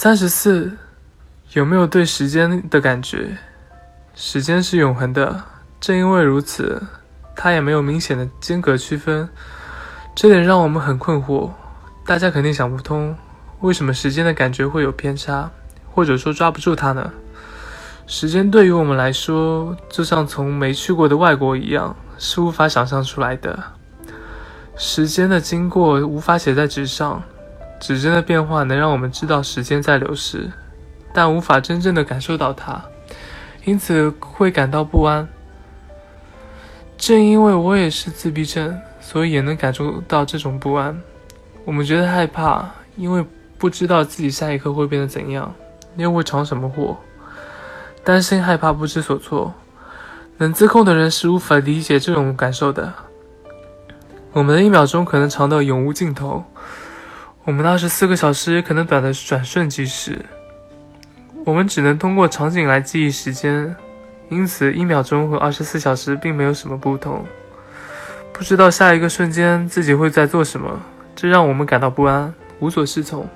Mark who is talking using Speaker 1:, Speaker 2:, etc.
Speaker 1: 三十四，有没有对时间的感觉？时间是永恒的，正因为如此，它也没有明显的间隔区分，这点让我们很困惑。大家肯定想不通，为什么时间的感觉会有偏差，或者说抓不住它呢？时间对于我们来说，就像从没去过的外国一样，是无法想象出来的。时间的经过无法写在纸上。指针的变化能让我们知道时间在流逝，但无法真正的感受到它，因此会感到不安。正因为我也是自闭症，所以也能感受到这种不安。我们觉得害怕，因为不知道自己下一刻会变得怎样，又会闯什么祸。担心、害怕、不知所措。能自控的人是无法理解这种感受的。我们的一秒钟可能长到永无尽头。我们的二十四个小时可能短的转瞬即逝，我们只能通过场景来记忆时间，因此一秒钟和二十四小时并没有什么不同。不知道下一个瞬间自己会在做什么，这让我们感到不安，无所适从。